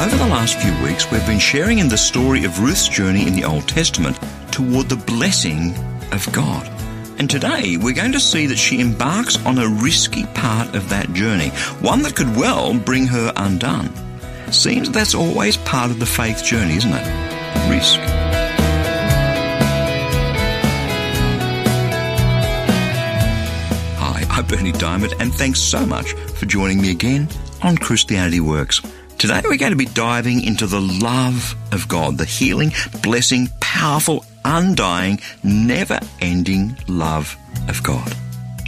Over the last few weeks, we've been sharing in the story of Ruth's journey in the Old Testament toward the blessing of God. And today, we're going to see that she embarks on a risky part of that journey, one that could well bring her undone. Seems that's always part of the faith journey, isn't it? Risk. Hi, I'm Berni Dymet, and thanks so much for joining me again on Christianity Works. Today we're going to be diving into the love of God, the healing, blessing, powerful, undying, never ending love of God.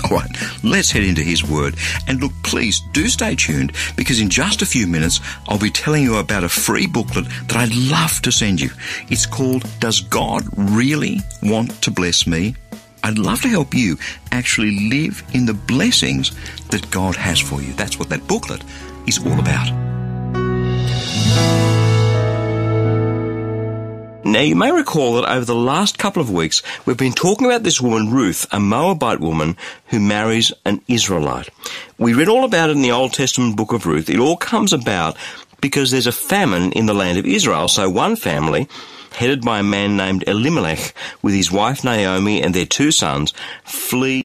All right, let's head into His Word. And look, please do stay tuned because in just a few minutes I'll be telling you about a free booklet that I'd love to send you. It's called Does God Really Want to Bless Me? I'd love to help you actually live in the blessings that God has for you. That's what that booklet is all about. Now, you may recall that over the last couple of weeks, we've been talking about this woman, Ruth, a Moabite woman who marries an Israelite. We read all about it in the Old Testament book of Ruth. It all comes about because there's a famine in the land of Israel. So one family, headed by a man named Elimelech, with his wife Naomi and their two sons, flee.